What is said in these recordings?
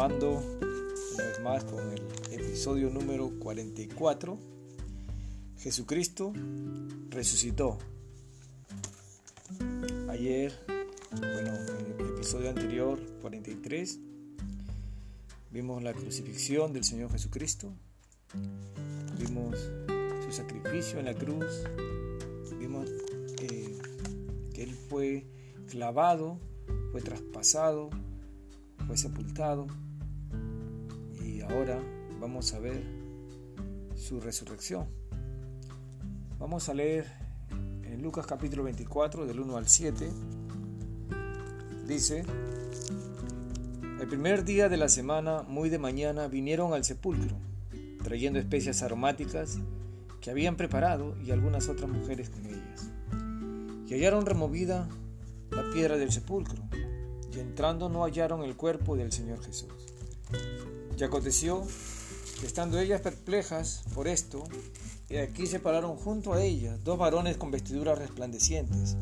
una vez más con el episodio número 44. Jesucristo resucitó. Ayer, bueno, en el episodio anterior, 43, vimos la crucifixión del Señor Jesucristo, vimos su sacrificio en la cruz, vimos que Él fue clavado, fue traspasado, fue sepultado ahora vamos a ver su resurrección. Vamos a leer en Lucas capítulo 24 del 1 al 7. Dice, el primer día de la semana, muy de mañana, vinieron al sepulcro, trayendo especias aromáticas que habían preparado y algunas otras mujeres con ellas. Y hallaron removida la piedra del sepulcro y entrando no hallaron el cuerpo del Señor Jesús. Y aconteció que estando ellas perplejas por esto, y aquí se pararon junto a ellas dos varones con vestiduras resplandecientes.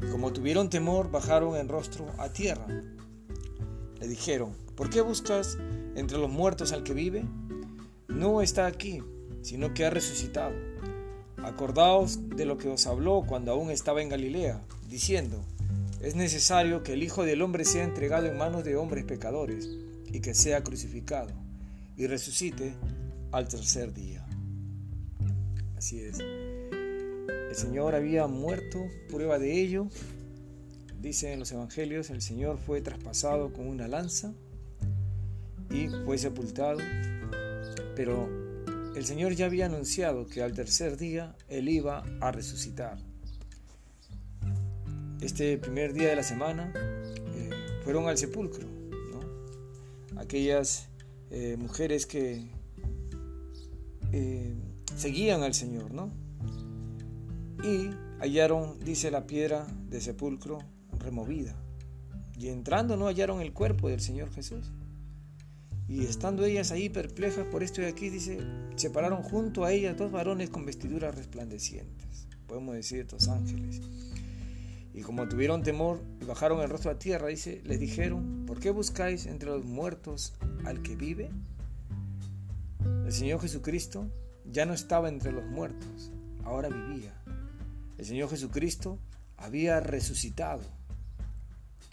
Y como tuvieron temor, bajaron en rostro a tierra. Le dijeron, ¿por qué buscas entre los muertos al que vive? No está aquí, sino que ha resucitado. Acordaos de lo que os habló cuando aún estaba en Galilea, diciendo, es necesario que el Hijo del Hombre sea entregado en manos de hombres pecadores y que sea crucificado y resucite al tercer día. Así es. El Señor había muerto, prueba de ello. Dice en los evangelios, el Señor fue traspasado con una lanza y fue sepultado, pero el Señor ya había anunciado que al tercer día Él iba a resucitar este primer día de la semana eh, fueron al sepulcro, aquellas eh, mujeres que eh, seguían al Señor, ¿no? y hallaron, dice la piedra de sepulcro removida, y entrando no hallaron el cuerpo del Señor Jesús. Y estando ellas ahí perplejas por esto de aquí, dice, se pararon junto a ellas dos varones con vestiduras resplandecientes. Podemos decir estos ángeles. Y como tuvieron temor y bajaron el rostro a tierra, dice, les dijeron, ¿por qué buscáis entre los muertos al que vive? El Señor Jesucristo ya no estaba entre los muertos, ahora vivía. El Señor Jesucristo había resucitado.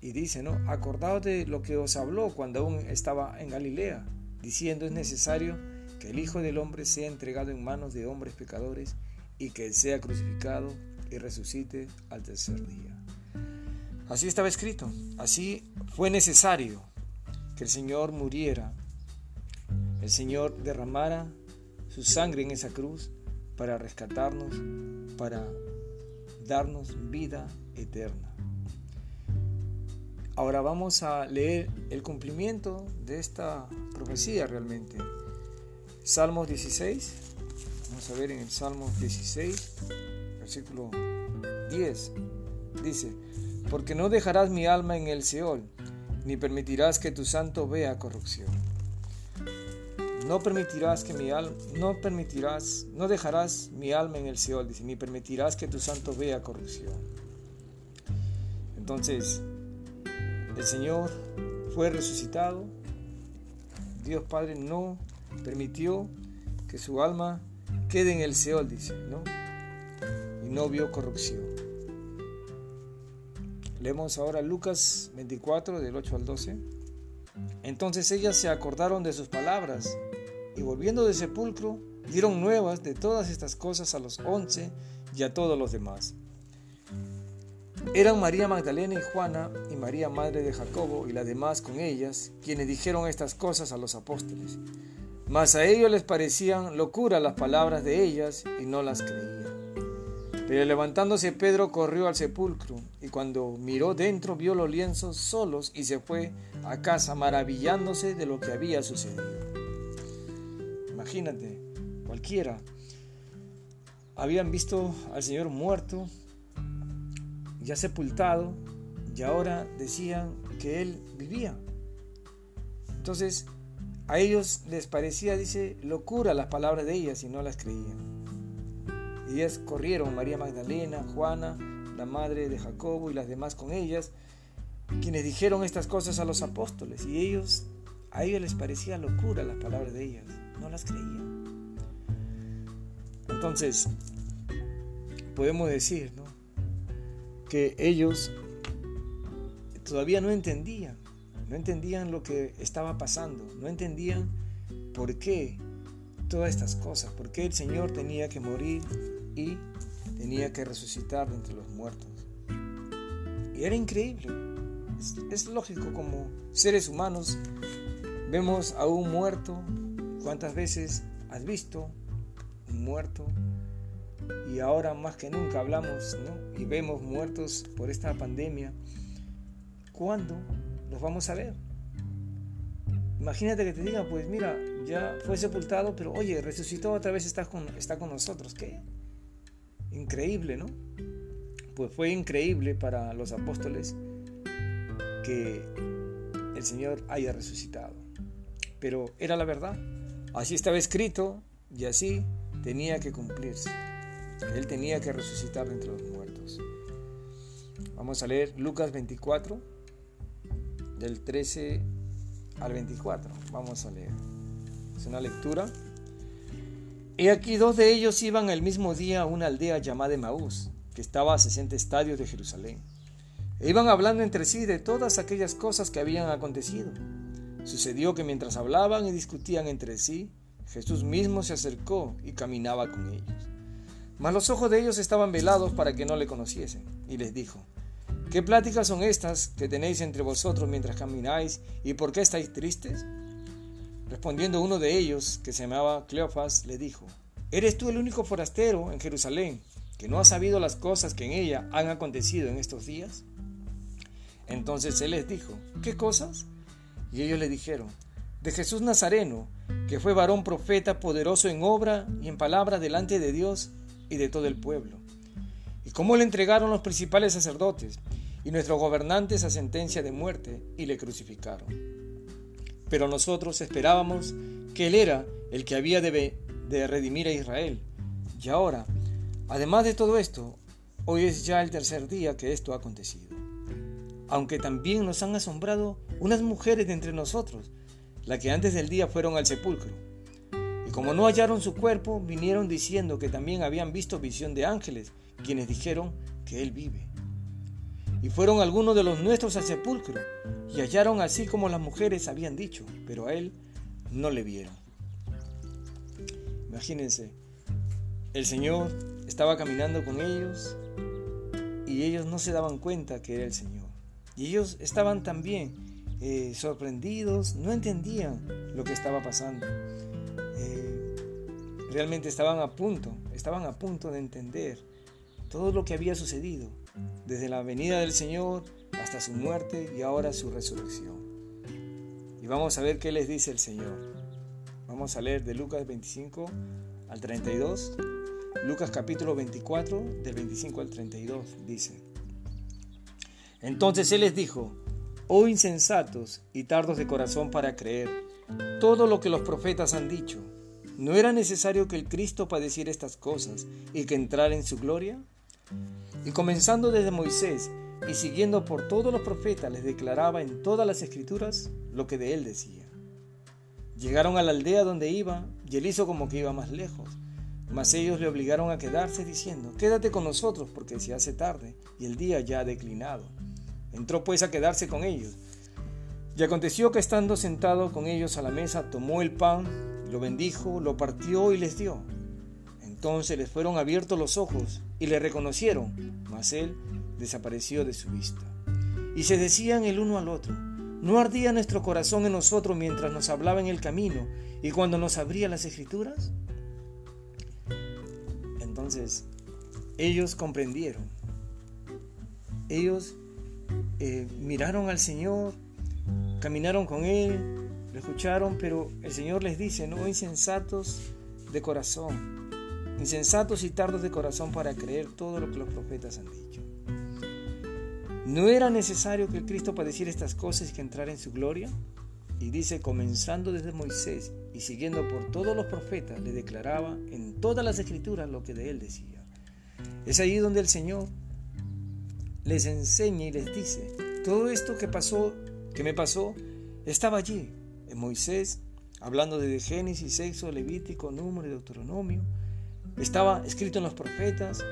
Y dice, ¿no? Acordaos de lo que os habló cuando aún estaba en Galilea, diciendo es necesario que el Hijo del Hombre sea entregado en manos de hombres pecadores y que sea crucificado y resucite al tercer día. Así estaba escrito, así fue necesario que el Señor muriera, el Señor derramara su sangre en esa cruz para rescatarnos, para darnos vida eterna. Ahora vamos a leer el cumplimiento de esta profecía realmente. Salmos 16, vamos a ver en el Salmos 16, versículo 10, dice, porque no dejarás mi alma en el Seol, ni permitirás que tu santo vea corrupción. No permitirás que mi alma, no permitirás, no dejarás mi alma en el Seol, dice, ni permitirás que tu santo vea corrupción. Entonces, el Señor fue resucitado, Dios Padre no permitió que su alma quede en el Seol, dice, ¿no? No vio corrupción. Leemos ahora Lucas 24 del 8 al 12. Entonces ellas se acordaron de sus palabras y volviendo del sepulcro dieron nuevas de todas estas cosas a los once y a todos los demás. Eran María Magdalena y Juana y María Madre de Jacobo y las demás con ellas, quienes dijeron estas cosas a los apóstoles. Mas a ellos les parecían locura las palabras de ellas y no las creían. Pero levantándose Pedro corrió al sepulcro y cuando miró dentro vio los lienzos solos y se fue a casa maravillándose de lo que había sucedido. Imagínate, cualquiera. Habían visto al Señor muerto, ya sepultado, y ahora decían que Él vivía. Entonces, a ellos les parecía, dice, locura las palabras de ellas y no las creían. Y ellas corrieron, María Magdalena, Juana, la madre de Jacobo y las demás con ellas, quienes dijeron estas cosas a los apóstoles. Y ellos A ellos les parecía locura las palabras de ellas, no las creían. Entonces, podemos decir ¿no? que ellos todavía no entendían, no entendían lo que estaba pasando, no entendían por qué todas estas cosas, por qué el Señor tenía que morir y tenía que resucitar de entre los muertos. Y era increíble. Es, lógico como seres humanos vemos a un muerto. ¿Cuántas veces has visto un muerto? Y ahora más que nunca hablamos y vemos muertos por esta pandemia. ¿Cuándo los vamos a ver? Imagínate que te digan, pues mira, ya fue sepultado, pero oye, resucitó otra vez, está con, está con nosotros. ¿Qué? Increíble, ¿no? Pues fue increíble para los apóstoles que el Señor haya resucitado. Pero era la verdad. Así estaba escrito y así tenía que cumplirse. Él tenía que resucitar entre los muertos. Vamos a leer Lucas 24, del 13 al 24. Vamos a leer. Es una lectura. Y aquí dos de ellos iban el mismo día a una aldea llamada Maús, que estaba a 60 estadios de Jerusalén. E iban hablando entre sí de todas aquellas cosas que habían acontecido. Sucedió que mientras hablaban y discutían entre sí, Jesús mismo se acercó y caminaba con ellos. Mas los ojos de ellos estaban velados para que no le conociesen, y les dijo, ¿Qué pláticas son estas que tenéis entre vosotros mientras camináis y por qué estáis tristes? Respondiendo uno de ellos, que se llamaba Cleofas, le dijo, ¿Eres tú el único forastero en Jerusalén que no ha sabido las cosas que en ella han acontecido en estos días? Entonces él les dijo, ¿qué cosas? Y ellos le dijeron, de Jesús Nazareno, que fue varón profeta poderoso en obra y en palabra delante de Dios y de todo el pueblo. Y cómo le entregaron los principales sacerdotes y nuestros gobernantes a sentencia de muerte y le crucificaron. Pero nosotros esperábamos que Él era el que había de, de redimir a Israel. Y ahora, además de todo esto, hoy es ya el tercer día que esto ha acontecido. Aunque también nos han asombrado unas mujeres de entre nosotros, las que antes del día fueron al sepulcro. Y como no hallaron su cuerpo, vinieron diciendo que también habían visto visión de ángeles, quienes dijeron que Él vive. Y fueron algunos de los nuestros al sepulcro, y hallaron así como las mujeres habían dicho, pero a él no le vieron. Imagínense, el Señor estaba caminando con ellos y ellos no se daban cuenta que era el Señor. Y ellos estaban también eh, sorprendidos, no entendían lo que estaba pasando. Eh, realmente estaban a punto, estaban a punto de entender todo lo que había sucedido desde la venida del Señor hasta su muerte y ahora su resurrección. Y vamos a ver qué les dice el Señor. Vamos a leer de Lucas 25 al 32. Lucas capítulo 24 del 25 al 32 dice. Entonces Él les dijo, oh insensatos y tardos de corazón para creer todo lo que los profetas han dicho. ¿No era necesario que el Cristo padeciera estas cosas y que entrara en su gloria? Y comenzando desde Moisés y siguiendo por todos los profetas, les declaraba en todas las escrituras lo que de él decía. Llegaron a la aldea donde iba y él hizo como que iba más lejos. Mas ellos le obligaron a quedarse diciendo, quédate con nosotros porque se hace tarde y el día ya ha declinado. Entró pues a quedarse con ellos. Y aconteció que estando sentado con ellos a la mesa, tomó el pan, lo bendijo, lo partió y les dio. Entonces les fueron abiertos los ojos y le reconocieron, mas él desapareció de su vista. Y se decían el uno al otro, ¿no ardía nuestro corazón en nosotros mientras nos hablaba en el camino y cuando nos abría las escrituras? Entonces, ellos comprendieron. Ellos eh, miraron al Señor, caminaron con Él, lo escucharon, pero el Señor les dice, no insensatos de corazón, insensatos y tardos de corazón para creer todo lo que los profetas han dicho. ¿No era necesario que el Cristo padeciera estas cosas y que entrara en su gloria? Y dice, comenzando desde Moisés y siguiendo por todos los profetas, le declaraba en todas las escrituras lo que de él decía. Es ahí donde el Señor les enseña y les dice, todo esto que pasó, que me pasó, estaba allí. Moisés, hablando de Génesis, Sexo, Levítico, Número y Deuteronomio. Estaba escrito en los profetas,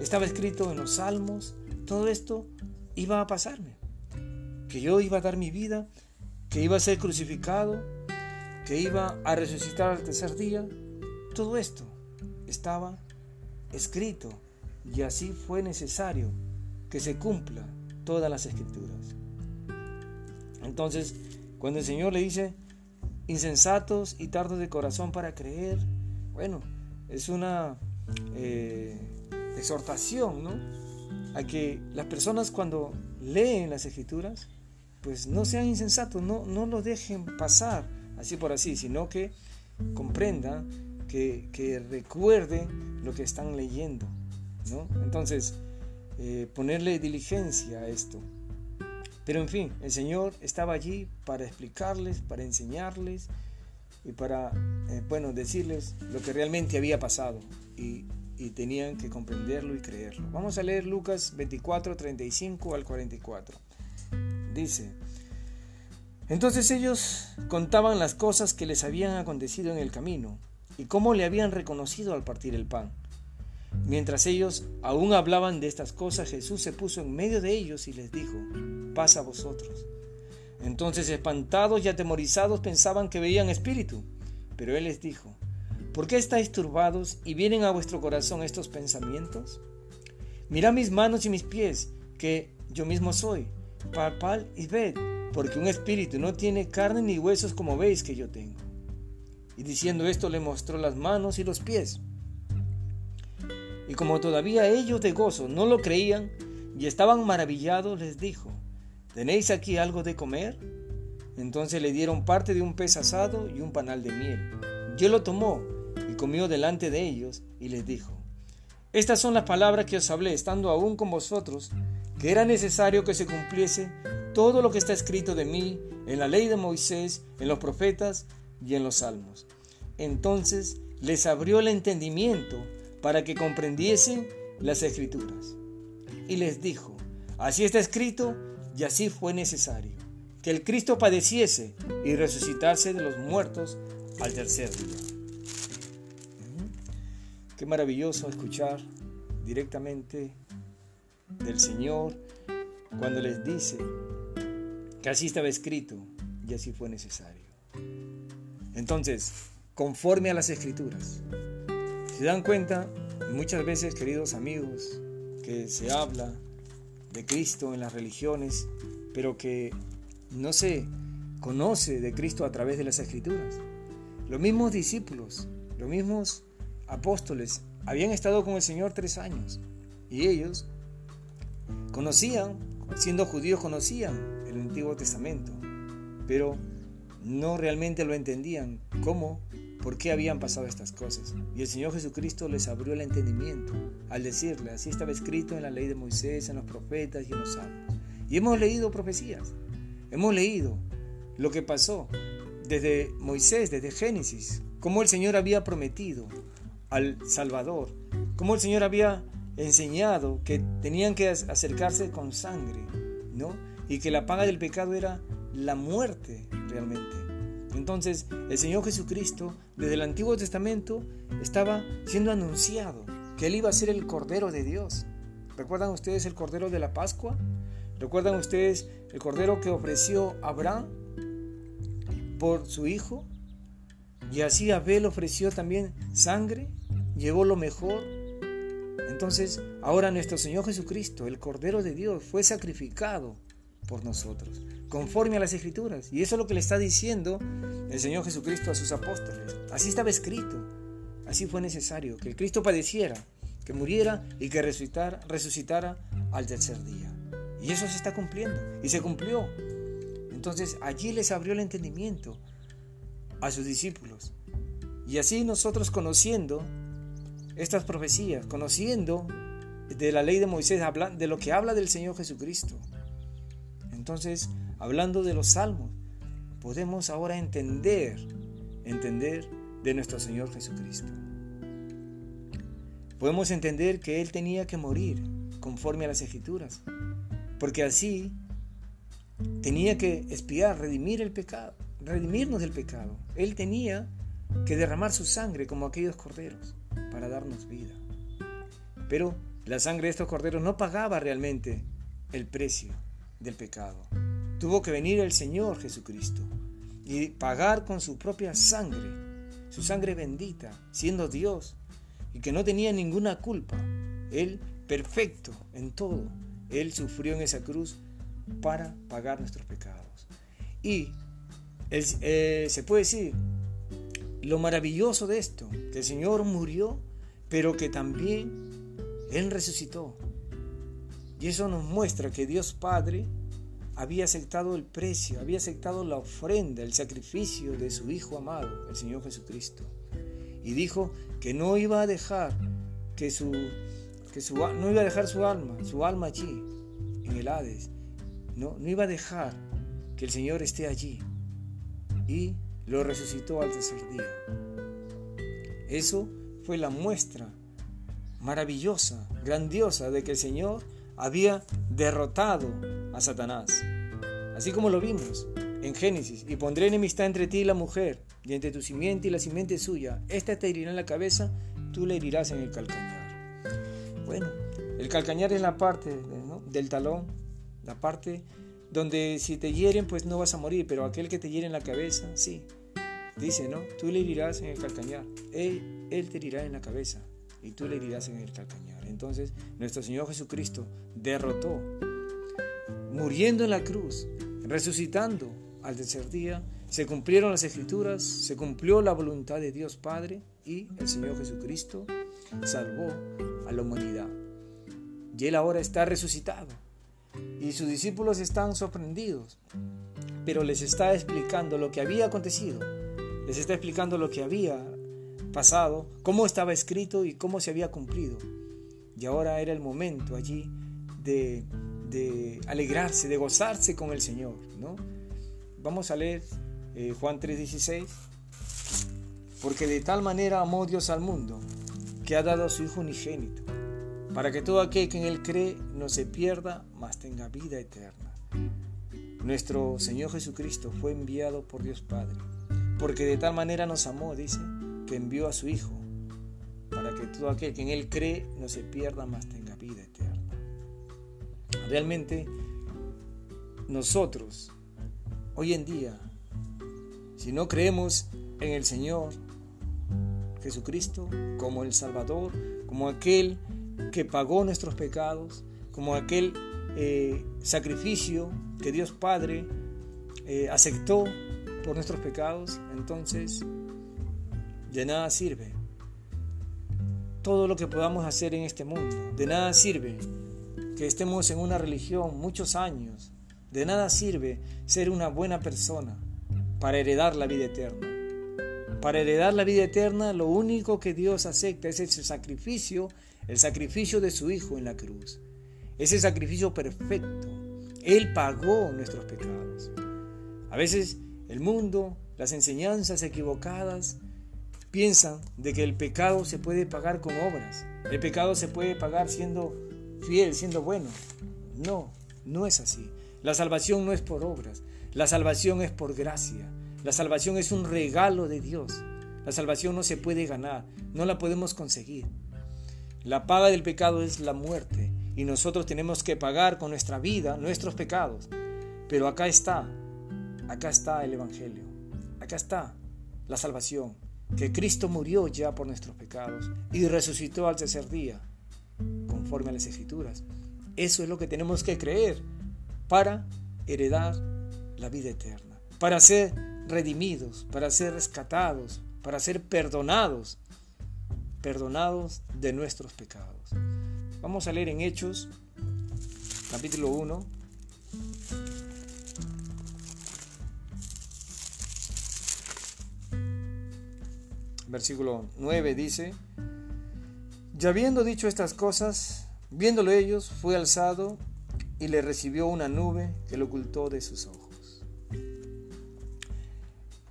estaba escrito en los salmos. Todo esto iba a pasarme. Que yo iba a dar mi vida, que iba a ser crucificado, que iba a resucitar al tercer día. Todo esto estaba escrito y así fue necesario que se cumpla todas las escrituras. Entonces, cuando el Señor le dice, insensatos y tardos de corazón para creer, bueno, es una eh, exhortación, ¿no? A que las personas cuando leen las escrituras, pues no sean insensatos, no, no lo dejen pasar así por así, sino que comprendan, que, que recuerden lo que están leyendo, ¿no? Entonces, eh, ponerle diligencia a esto. Pero en fin, el Señor estaba allí para explicarles, para enseñarles y para, eh, bueno, decirles lo que realmente había pasado y, y, tenían que comprenderlo y creerlo. Vamos a leer Lucas 24, 35 al 44. Dice, entonces ellos contaban las cosas que les habían acontecido en el camino y cómo le habían reconocido al partir el pan. Mientras ellos aún hablaban de estas cosas, Jesús se puso en medio de ellos y les dijo, paz a vosotros. Entonces espantados y atemorizados pensaban que veían espíritu, pero él les dijo, ¿por qué estáis turbados y vienen a vuestro corazón estos pensamientos? Mirad mis manos y mis pies, que yo mismo soy, palpal y ved, porque un espíritu no tiene carne ni huesos como veis que yo tengo. Y diciendo esto le mostró las manos y los pies. Y como todavía ellos de gozo no lo creían y estaban maravillados, les dijo, ¿tenéis aquí algo de comer? Entonces le dieron parte de un pez asado y un panal de miel. Y él lo tomó y comió delante de ellos y les dijo, Estas son las palabras que os hablé estando aún con vosotros, que era necesario que se cumpliese todo lo que está escrito de mí en la ley de Moisés, en los profetas y en los salmos. Entonces les abrió el entendimiento para que comprendiesen las escrituras. Y les dijo, así está escrito y así fue necesario, que el Cristo padeciese y resucitase de los muertos al tercer día. Qué maravilloso escuchar directamente del Señor cuando les dice que así estaba escrito y así fue necesario. Entonces, conforme a las escrituras, se dan cuenta, muchas veces, queridos amigos, que se habla de Cristo en las religiones, pero que no se conoce de Cristo a través de las escrituras. Los mismos discípulos, los mismos apóstoles, habían estado con el Señor tres años y ellos conocían, siendo judíos, conocían el Antiguo Testamento, pero no realmente lo entendían. ¿Cómo? Por qué habían pasado estas cosas. Y el Señor Jesucristo les abrió el entendimiento al decirle, así estaba escrito en la ley de Moisés, en los profetas y en los salmos. Y hemos leído profecías, hemos leído lo que pasó desde Moisés, desde Génesis, cómo el Señor había prometido al Salvador, cómo el Señor había enseñado que tenían que acercarse con sangre, ¿no? Y que la paga del pecado era la muerte realmente. Entonces, el Señor Jesucristo, desde el Antiguo Testamento, estaba siendo anunciado que Él iba a ser el Cordero de Dios. ¿Recuerdan ustedes el Cordero de la Pascua? ¿Recuerdan ustedes el Cordero que ofreció Abraham por su hijo? Y así Abel ofreció también sangre, llevó lo mejor. Entonces, ahora nuestro Señor Jesucristo, el Cordero de Dios, fue sacrificado por nosotros, conforme a las escrituras. Y eso es lo que le está diciendo el Señor Jesucristo a sus apóstoles. Así estaba escrito, así fue necesario, que el Cristo padeciera, que muriera y que resucitara, resucitara al tercer día. Y eso se está cumpliendo, y se cumplió. Entonces allí les abrió el entendimiento a sus discípulos. Y así nosotros conociendo estas profecías, conociendo de la ley de Moisés, de lo que habla del Señor Jesucristo, entonces, hablando de los salmos, podemos ahora entender, entender de nuestro Señor Jesucristo. Podemos entender que Él tenía que morir conforme a las escrituras, porque así tenía que espiar, redimir el pecado. redimirnos del pecado. Él tenía que derramar su sangre como aquellos corderos para darnos vida. Pero la sangre de estos corderos no pagaba realmente el precio del pecado. Tuvo que venir el Señor Jesucristo y pagar con su propia sangre, su sangre bendita, siendo Dios y que no tenía ninguna culpa. Él, perfecto en todo, Él sufrió en esa cruz para pagar nuestros pecados. Y eh, se puede decir lo maravilloso de esto, que el Señor murió, pero que también Él resucitó. Y eso nos muestra que Dios Padre había aceptado el precio, había aceptado la ofrenda, el sacrificio de su Hijo amado, el Señor Jesucristo. Y dijo que no iba a dejar que su, que su no iba a dejar su alma, su alma allí, en el Hades. No, no iba a dejar que el Señor esté allí. Y lo resucitó al tercer día. Eso fue la muestra maravillosa, grandiosa de que el Señor había derrotado a Satanás. Así como lo vimos en Génesis, y pondré enemistad entre ti y la mujer, y entre tu simiente y la simiente suya. Esta te herirá en la cabeza, tú le herirás en el calcañar. Bueno, el calcañar es la parte del talón, la parte donde si te hieren pues no vas a morir, pero aquel que te hiere en la cabeza, sí. Dice, ¿no? Tú le herirás en el calcañar, él, él te herirá en la cabeza y tú le herirás en el calcañar. Entonces nuestro Señor Jesucristo derrotó, muriendo en la cruz, resucitando al tercer día, se cumplieron las escrituras, se cumplió la voluntad de Dios Padre y el Señor Jesucristo salvó a la humanidad. Y Él ahora está resucitado y sus discípulos están sorprendidos, pero les está explicando lo que había acontecido, les está explicando lo que había pasado, cómo estaba escrito y cómo se había cumplido. Y ahora era el momento allí de, alegrarse, de gozarse con el Señor. ¿no? Vamos a leer eh, Juan 3:16. Porque de tal manera amó Dios al mundo, que ha dado a su Hijo unigénito para que todo aquel que en Él cree no se pierda, mas tenga vida eterna. Nuestro Señor Jesucristo fue enviado por Dios Padre, porque de tal manera nos amó, dice, envió a su Hijo, para que todo aquel que en Él cree no se pierda, mas tenga vida eterna. Realmente, nosotros, hoy en día, si no creemos en el Señor Jesucristo como el Salvador, como aquel que pagó nuestros pecados, como aquel eh, sacrificio que Dios Padre eh, aceptó por nuestros pecados, entonces de nada sirve todo lo que podamos hacer en este mundo. De nada sirve que estemos en una religión muchos años. De nada sirve ser una buena persona para heredar la vida eterna. Para heredar la vida eterna lo único que Dios acepta es ese sacrificio el sacrificio de su Hijo en la cruz. Ese sacrificio perfecto. Él pagó nuestros pecados. A veces el mundo, las enseñanzas equivocadas, piensan de que el pecado se puede pagar con obras. El pecado se puede pagar siendo fiel, siendo bueno. No, no es así. La salvación no es por obras. La salvación es por gracia. La salvación es un regalo de Dios. La salvación no se puede ganar, no la podemos conseguir. La paga del pecado es la muerte y nosotros tenemos que pagar con nuestra vida nuestros pecados. Pero acá está, acá está el Evangelio, acá está la salvación, que Cristo murió ya por nuestros pecados y resucitó al tercer día, conforme a las escrituras. Eso es lo que tenemos que creer para heredar la vida eterna, para ser redimidos, para ser rescatados, para ser perdonados perdonados de nuestros pecados. Vamos a leer en Hechos, capítulo 1. Versículo 9 dice, ya habiendo dicho estas cosas, viéndolo ellos, fue alzado y le recibió una nube que lo ocultó de sus ojos.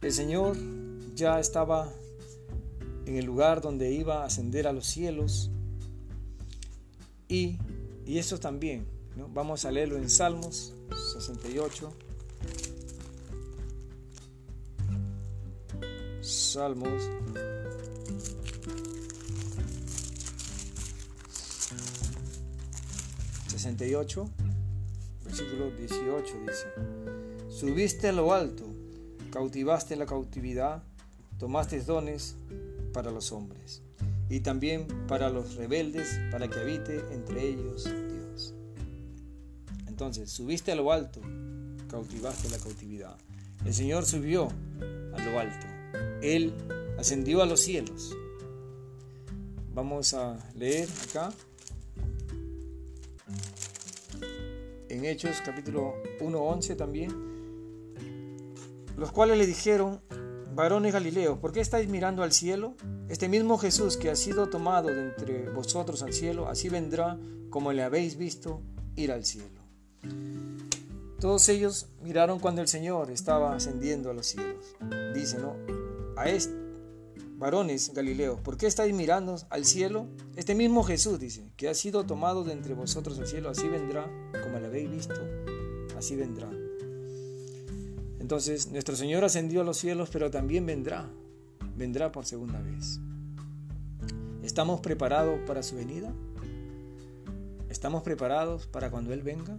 El Señor ya estaba en el lugar donde iba a ascender a los cielos. Y, y eso también, ¿no? vamos a leerlo en Salmos 68. Salmos. ...68... ...versículo 18 dice... ...subiste a lo alto... ...cautivaste la cautividad... ...tomaste dones para los hombres... ...y también para los rebeldes... ...para que habite entre ellos Dios... Entonces, subiste a lo alto... ...cautivaste la cautividad... El Señor subió a lo alto. Él ascendió a los cielos. Vamos a leer acá en Hechos capítulo 1.11 también, los cuales le dijeron, varones Galileos, ¿por qué estáis mirando al cielo? Este mismo Jesús que ha sido tomado de entre vosotros al cielo, así vendrá como le habéis visto ir al cielo. Todos ellos miraron cuando el Señor estaba ascendiendo a los cielos. Dice, ¿no? A este, varones Galileos, ¿por qué estáis mirando al cielo? Este mismo Jesús dice, que ha sido tomado de entre vosotros al cielo, así vendrá, como lo habéis visto, así vendrá. Entonces, nuestro Señor ascendió a los cielos, pero también vendrá, vendrá por segunda vez. ¿Estamos preparados para su venida? ¿Estamos preparados para cuando Él venga?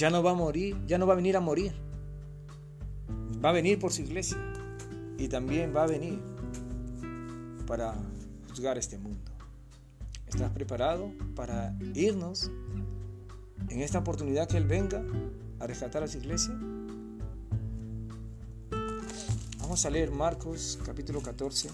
ya no va a morir, ya no va a venir a morir. Va a venir por su iglesia y también va a venir para juzgar este mundo. ¿Estás preparado para irnos en esta oportunidad que Él venga a rescatar a su iglesia? Vamos a leer Marcos capítulo 14.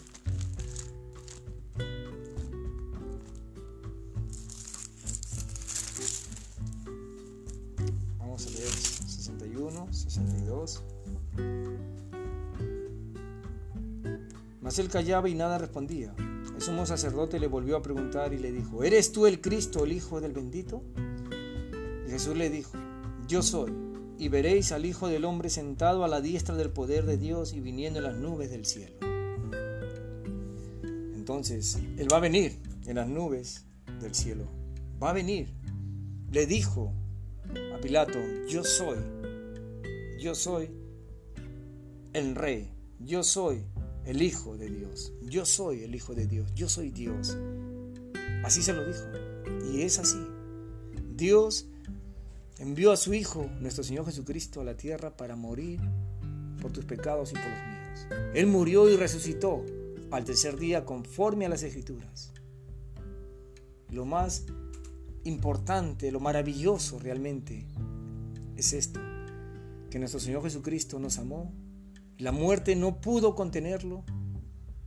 Vamos a leer 61, 62. Mas él callaba y nada respondía. El sumo sacerdote le volvió a preguntar y le dijo, ¿eres tú el Cristo, el Hijo del bendito? Jesús le dijo, yo soy, y veréis al Hijo del Hombre sentado a la diestra del poder de Dios y viniendo en las nubes del cielo. Entonces, Él va a venir en las nubes del cielo. Va a venir. Le dijo a Pilato, yo soy, yo soy el rey, yo soy el Hijo de Dios, yo soy el Hijo de Dios, yo soy Dios. Así se lo dijo. Y es así. Dios envió a su Hijo, nuestro Señor Jesucristo, a la tierra para morir por tus pecados y por los míos. Él murió y resucitó al tercer día conforme a las escrituras. Lo más importante, lo maravilloso realmente es esto, que nuestro Señor Jesucristo nos amó, la muerte no pudo contenerlo,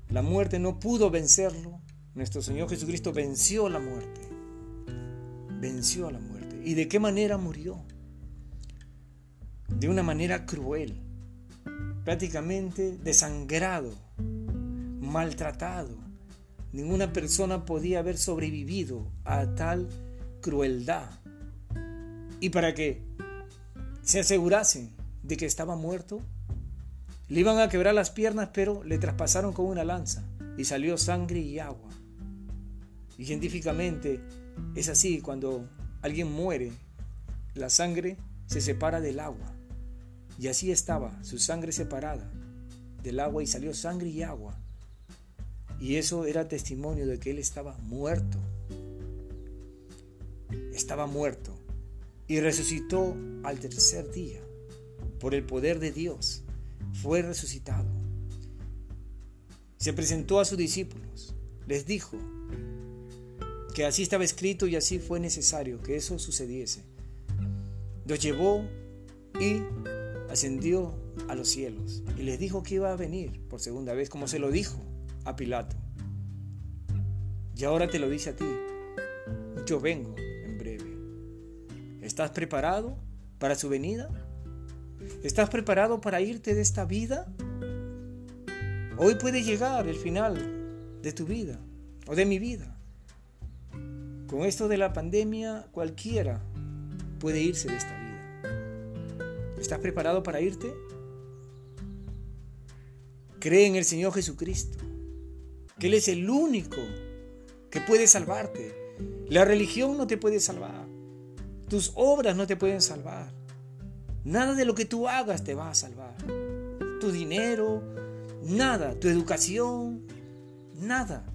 la muerte no pudo vencerlo, nuestro Señor Jesucristo venció la muerte, venció la muerte. ¿Y de qué manera murió? De una manera cruel, prácticamente desangrado, maltratado. Ninguna persona podía haber sobrevivido a tal crueldad. Y para que se asegurasen de que estaba muerto, le iban a quebrar las piernas, pero le traspasaron con una lanza y salió sangre y agua. Y científicamente es así, cuando alguien muere, la sangre se separa del agua. Y así estaba, su sangre separada del agua y salió sangre y agua. Y eso era testimonio de que él estaba muerto estaba muerto y resucitó al tercer día. Por el poder de Dios fue resucitado. Se presentó a sus discípulos, les dijo que así estaba escrito y así fue necesario que eso sucediese. Los llevó y ascendió a los cielos y les dijo que iba a venir por segunda vez, como se lo dijo a Pilato. Y ahora te lo dice a ti, yo vengo ¿Estás preparado para su venida? ¿Estás preparado para irte de esta vida? Hoy puede llegar el final de tu vida o de mi vida. Con esto de la pandemia cualquiera puede irse de esta vida. ¿Estás preparado para irte? Cree en el Señor Jesucristo, que Él es el único que puede salvarte. La religión no te puede salvar. Tus obras no te pueden salvar. Nada de lo que tú hagas te va a salvar. Tu dinero, nada, tu educación, nada.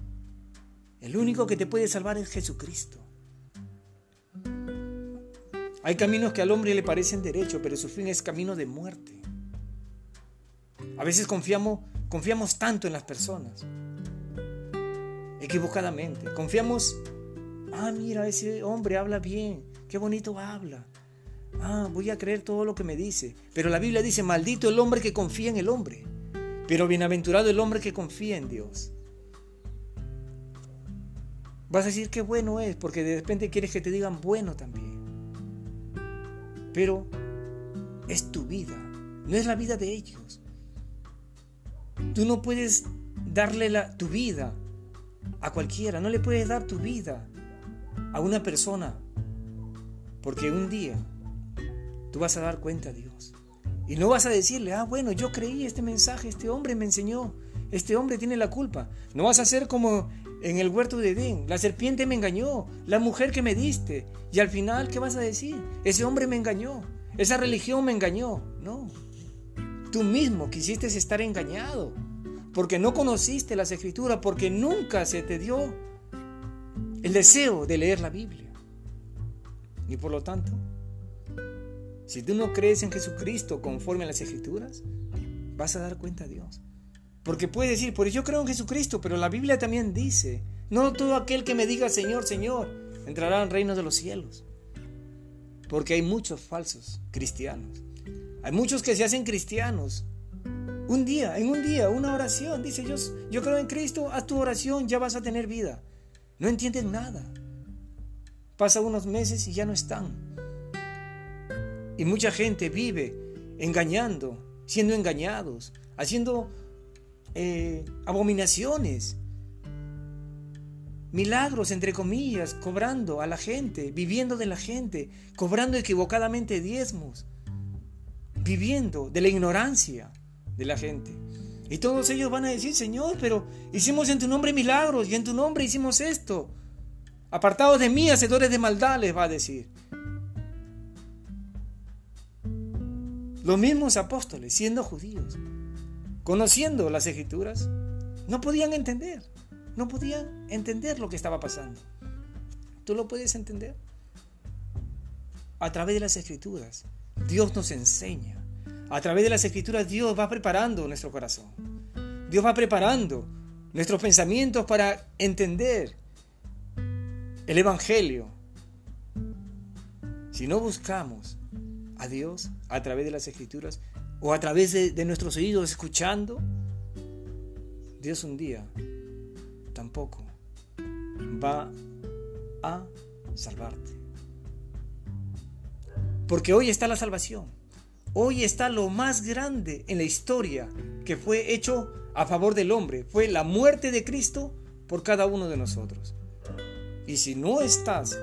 El único que te puede salvar es Jesucristo. Hay caminos que al hombre le parecen derecho, pero su fin es camino de muerte. A veces confiamos, confiamos tanto en las personas, equivocadamente. Confiamos, ah, mira, ese hombre habla bien, qué bonito habla. Ah, voy a creer todo lo que me dice. Pero la Biblia dice, maldito el hombre que confía en el hombre, pero bienaventurado el hombre que confía en Dios. Vas a decir qué bueno es, porque de repente quieres que te digan bueno también. Pero es tu vida, no es la vida de ellos. Tú no puedes darle la, tu vida a cualquiera, no le puedes dar tu vida a una persona, porque un día tú vas a dar cuenta a Dios. Y no vas a decirle, ah, bueno, yo creí este mensaje, este hombre me enseñó, este hombre tiene la culpa. No vas a ser como en el huerto de Edén, la serpiente me engañó, la mujer que me diste. Y al final, ¿qué vas a decir? Ese hombre me engañó, esa religión me engañó. No, tú mismo quisiste estar engañado, porque no conociste las escrituras, porque nunca se te dio el deseo de leer la Biblia. Y por lo tanto, si tú no crees en Jesucristo conforme a las escrituras, vas a dar cuenta a Dios. Porque puedes decir, pues yo creo en Jesucristo, pero la Biblia también dice, no todo aquel que me diga Señor, Señor, entrará en reino de los cielos. Porque hay muchos falsos cristianos. Hay muchos que se hacen cristianos. Un día, en un día, una oración, dice yo, yo creo en Cristo, haz tu oración, ya vas a tener vida. No entienden nada. Pasa unos meses y ya no están. Y mucha gente vive engañando, siendo engañados, haciendo eh, abominaciones, milagros, entre comillas, cobrando a la gente, viviendo de la gente, cobrando equivocadamente diezmos, viviendo de la ignorancia de la gente. Y todos ellos van a decir, Señor, pero hicimos en tu nombre milagros y en tu nombre hicimos esto. Apartados de mí, hacedores de maldad, les va a decir. Los mismos apóstoles, siendo judíos, conociendo las escrituras, no podían entender, no podían entender lo que estaba pasando. ¿Tú lo puedes entender? A través de las escrituras, Dios nos enseña. A través de las escrituras, Dios va preparando nuestro corazón. Dios va preparando nuestros pensamientos para entender el Evangelio. Si no buscamos a Dios a través de las escrituras, o a través de, nuestros oídos escuchando, Dios un día tampoco va a salvarte. Porque hoy está la salvación. Hoy está lo más grande en la historia que fue hecho a favor del hombre. Fue la muerte de Cristo por cada uno de nosotros. Y si no estás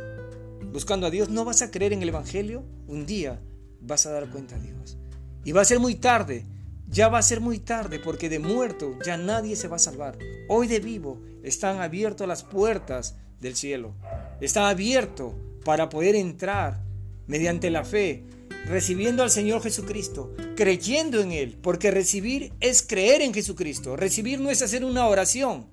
buscando a Dios, no vas a creer en el Evangelio, un día vas a dar cuenta a Dios. Y va a ser muy tarde, ya va a ser muy tarde porque de muerto ya nadie se va a salvar. Hoy de vivo están abiertas las puertas del cielo. Está abierto para poder entrar mediante la fe, recibiendo al Señor Jesucristo, creyendo en Él, porque recibir es creer en Jesucristo. Recibir no es hacer una oración.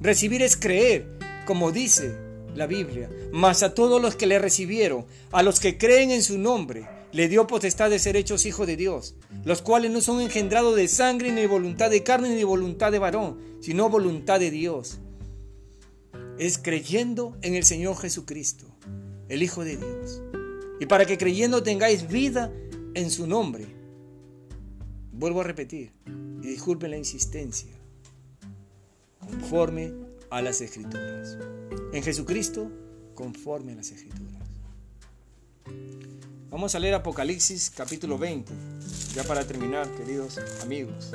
Recibir es creer, como dice la Biblia. Mas a todos los que le recibieron, a los que creen en su nombre, le dio potestad de ser hechos hijos de Dios, los cuales no son engendrados de sangre, ni voluntad de carne, ni voluntad de varón, sino voluntad de Dios. Es creyendo en el Señor Jesucristo, el Hijo de Dios. Y para que creyendo tengáis vida en su nombre. Vuelvo a repetir, y disculpen la insistencia, conforme a las escrituras. En Jesucristo, conforme a las escrituras. Vamos a leer Apocalipsis capítulo 20, ya para terminar, queridos amigos.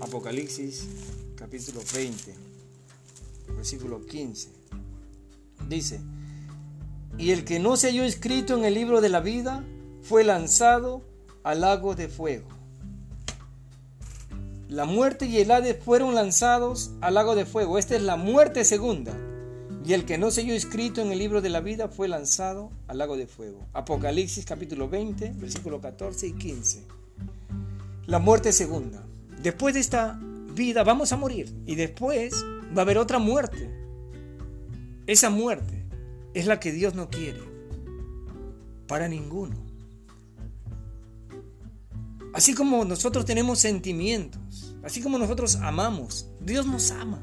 Apocalipsis capítulo 20, versículo 15. Dice, y el que no se halló escrito en el libro de la vida fue lanzado al lago de fuego. La muerte y el Hades fueron lanzados al lago de fuego. Esta es la muerte segunda y el que no se halló escrito en el libro de la vida fue lanzado al lago de fuego. Apocalipsis capítulo 20, versículo 14 y 15. La muerte segunda. después de esta vida vamos a morir y después va a haber otra muerte. Esa muerte es la que Dios no quiere para ninguno. Así como nosotros tenemos sentimientos, así como nosotros amamos, Dios nos ama.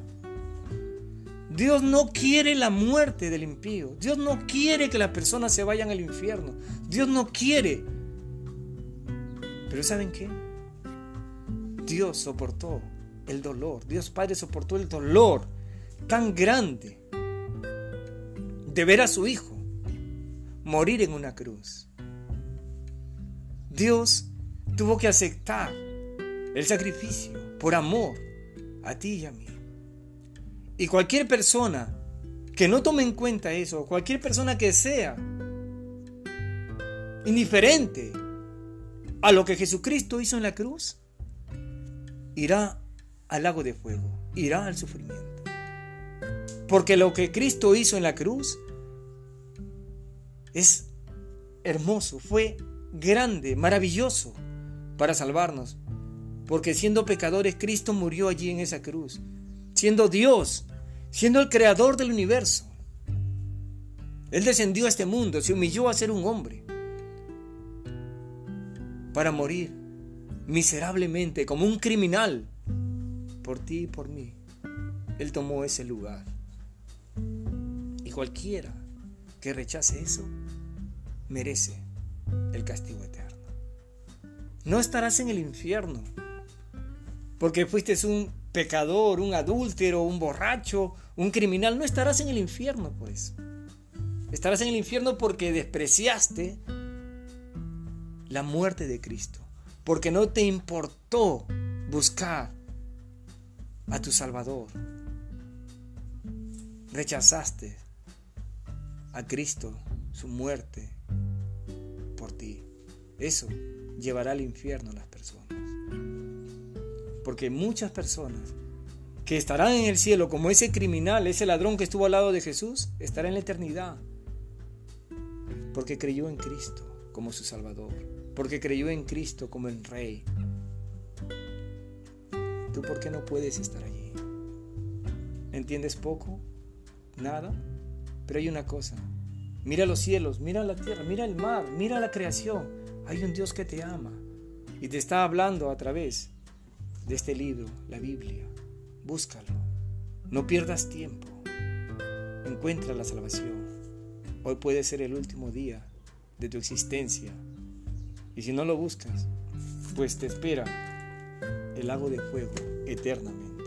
Dios no quiere la muerte del impío. Dios no quiere que las personas se vayan al infierno. Dios no quiere. Pero ¿saben qué? Dios soportó el dolor. Dios Padre soportó el dolor tan grande de ver a su Hijo morir en una cruz. Dios tuvo que aceptar el sacrificio por amor a ti y a mí. Y cualquier persona que no tome en cuenta eso, cualquier persona que sea indiferente a lo que Jesucristo hizo en la cruz, irá al lago de fuego, irá al sufrimiento. Porque lo que Cristo hizo en la cruz es hermoso, fue grande, maravilloso para salvarnos. Porque siendo pecadores, Cristo murió allí en esa cruz siendo Dios, siendo el creador del universo. Él descendió a este mundo, se humilló a ser un hombre para morir miserablemente como un criminal por ti y por mí. Él tomó ese lugar. Y cualquiera que rechace eso merece el castigo eterno. No estarás en el infierno porque fuiste un pecador, un adúltero, un borracho, un criminal, no estarás en el infierno, pues. Estarás en el infierno porque despreciaste la muerte de Cristo, porque no te importó buscar a tu Salvador. Rechazaste a Cristo, su muerte por ti. Eso llevará al infierno a las personas. Porque muchas personas que estarán en el cielo como ese criminal, ese ladrón que estuvo al lado de Jesús, estará en la eternidad. Porque creyó en Cristo como su Salvador. Porque creyó en Cristo como el Rey. ¿Tú por qué no puedes estar allí? ¿Entiendes poco? ¿Nada? Pero hay una cosa. Mira los cielos, mira la tierra, mira el mar, mira la creación. Hay un Dios que te ama y te está hablando a través de este libro, la Biblia. Búscalo. No pierdas tiempo. Encuentra la salvación. Hoy puede ser el último día de tu existencia. Y si no lo buscas, pues te espera el lago de fuego eternamente.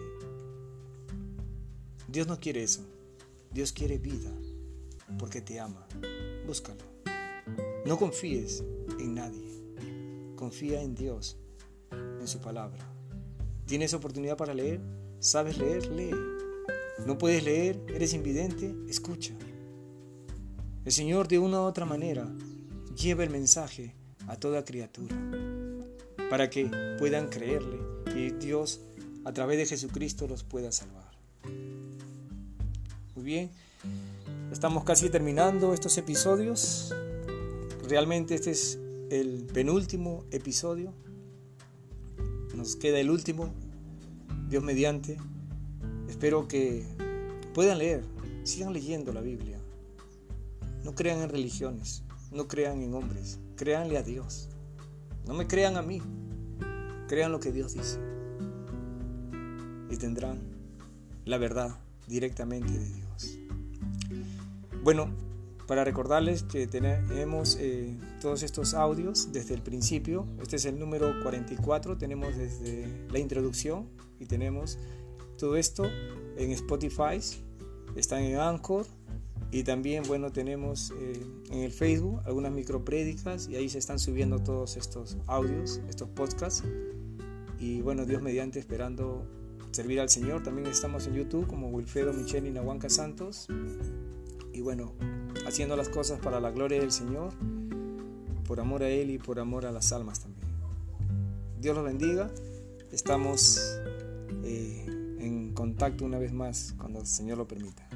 Dios no quiere eso. Dios quiere vida porque te ama. Búscalo. No confíes en nadie. Confía en Dios, en su palabra. ¿Tienes oportunidad para leer? ¿Sabes leer? Lee. ¿No puedes leer? ¿Eres invidente? Escucha. El Señor de una u otra manera lleva el mensaje a toda criatura para que puedan creerle y Dios a través de Jesucristo los pueda salvar. Muy bien, estamos casi terminando estos episodios. Realmente este es el penúltimo episodio nos queda el último, Dios mediante. Espero que puedan leer, sigan leyendo la Biblia. No crean en religiones, no crean en hombres, créanle a Dios. No me crean a mí, crean lo que Dios dice. Y tendrán la verdad directamente de Dios. Bueno, para recordarles que tenemos eh, todos estos audios desde el principio. Este es el número 44, tenemos desde la introducción y tenemos todo esto en Spotify, están en Anchor y también, bueno, tenemos eh, en el Facebook algunas microprédicas y ahí se están subiendo todos estos audios, estos podcasts. Y bueno, Dios mediante, esperando servir al Señor. También estamos en YouTube como Wilfredo Michel y Nahuanca Santos. Y bueno, haciendo las cosas para la gloria del Señor, por amor a Él y por amor a las almas también. Dios los bendiga. Estamos eh, en contacto una vez más cuando el Señor lo permita.